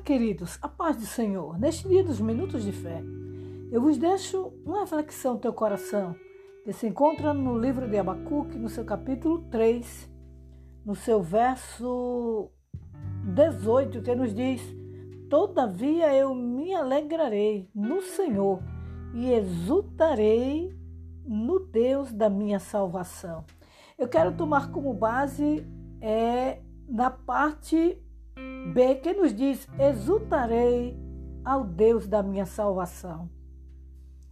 queridos, a paz do Senhor. Neste dia dos minutos de fé, eu vos deixo uma reflexão no teu coração, que se encontra no livro de Abacuque, no seu capítulo 3, no seu verso 18, que nos diz: Todavia eu me alegrarei no Senhor e exultarei no Deus da minha salvação. Eu quero tomar como base é, na parte B, que nos diz: Exultarei ao Deus da minha salvação.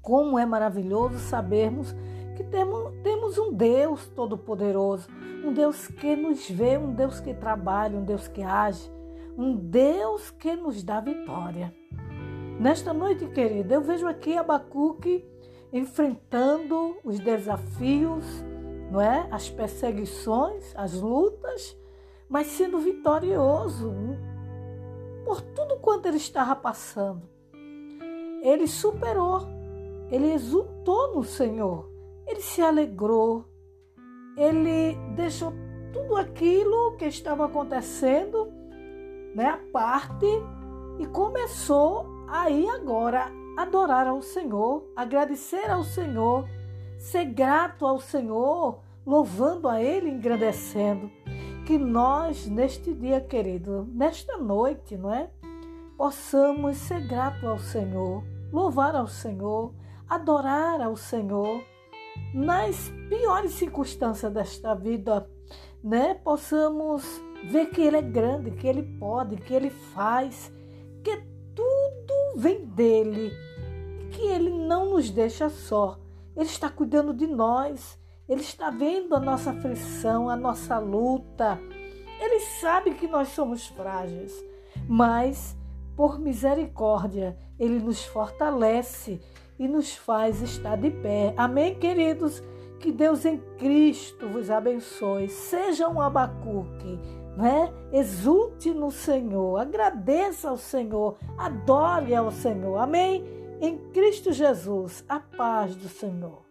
Como é maravilhoso sabermos que temos, temos um Deus todo-poderoso, um Deus que nos vê, um Deus que trabalha, um Deus que age, um Deus que nos dá vitória. Nesta noite, querida, eu vejo aqui Abacuque enfrentando os desafios, não é? As perseguições, as lutas, mas sendo vitorioso por tudo quanto ele estava passando. Ele superou, ele exultou no Senhor, ele se alegrou, ele deixou tudo aquilo que estava acontecendo, né, a parte, e começou aí agora adorar ao Senhor, agradecer ao Senhor, ser grato ao Senhor, louvando a Ele, engrandecendo que nós, neste dia, querido, nesta noite, não é? Possamos ser gratos ao Senhor, louvar ao Senhor, adorar ao Senhor, nas piores circunstâncias desta vida, né? Possamos ver que Ele é grande, que Ele pode, que Ele faz, que tudo vem dEle, que Ele não nos deixa só. Ele está cuidando de nós. Ele está vendo a nossa aflição, a nossa luta. Ele sabe que nós somos frágeis, mas por misericórdia, ele nos fortalece e nos faz estar de pé. Amém, queridos? Que Deus em Cristo vos abençoe. Seja um abacuque, né? Exulte no Senhor, agradeça ao Senhor, adore ao Senhor. Amém? Em Cristo Jesus, a paz do Senhor.